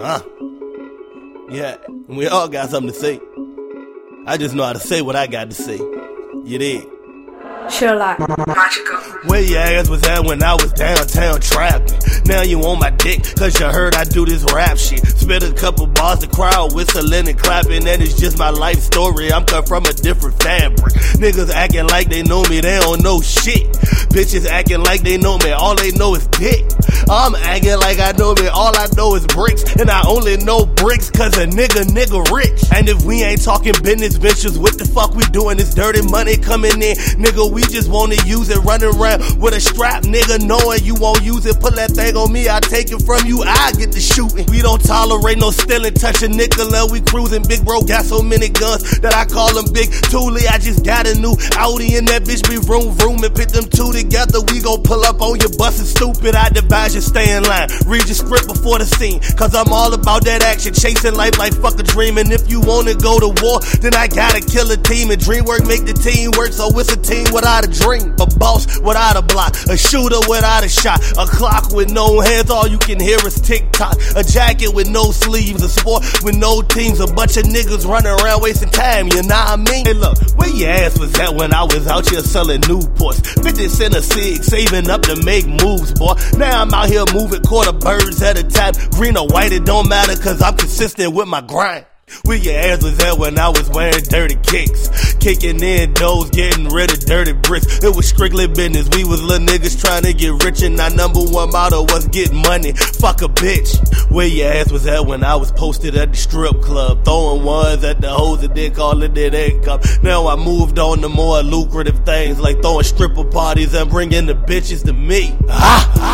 Uh huh. Yeah, we all got something to say. I just know how to say what I got to say. You did. Sherlock. Magical. Where your ass was at when I was downtown trapping. Now you on my dick, cause you heard I do this rap shit. Spit a couple bars, the crowd whistling and clapping, and it's just my life story. I'm cut from a different fabric. Niggas acting like they know me, they don't know shit. Bitches acting like they know me, all they know is dick. I'm acting like I know me, all I know is bricks. And I only know bricks cause a nigga, nigga rich. And if we ain't talking business ventures, what the fuck we doing? This dirty money coming in. Nigga, we just wanna use it, running around with a strap, nigga, knowing you won't use it. Put that thing on me, I take it from you, I get the shooting. We don't tolerate no stealing, touching nickel, we cruising. Big bro got so many guns that I call them Big Toolie. I just got a new Audi and that bitch be room, room, and put them two together. We gon' pull up on your bus stupid. I advise you stay in line. Read your script before the scene, cause I'm all about that action. Chasing life like fuck a dream. And if you wanna go to war, then I gotta kill a team. And dream work make the team work, so it's a team without a dream. A boss without a block, a shooter without a shot, a clock with no hands, all you can hear is tick tock. A jacket with no sleeves, a sport with no teams, a bunch of niggas running around wasting time, you know what I mean? Hey look, where your ass was at when I was out here selling Newports? 50 cent a cig, saving up to make moves, boy. Now I'm out here moving quarter birds at a time. Green or white, it don't matter, cause I'm consistent with my grind. Where your ass was at when I was wearing dirty kicks. Kicking in doors, getting rid of dirty bricks. It was strictly business. We was little niggas trying to get rich, and our number one motto was get money. Fuck a bitch. Where your ass was at when I was posted at the strip club. Throwing ones at the hoes and then calling it income. Now I moved on to more lucrative things like throwing stripper parties and bringing the bitches to me. Ah.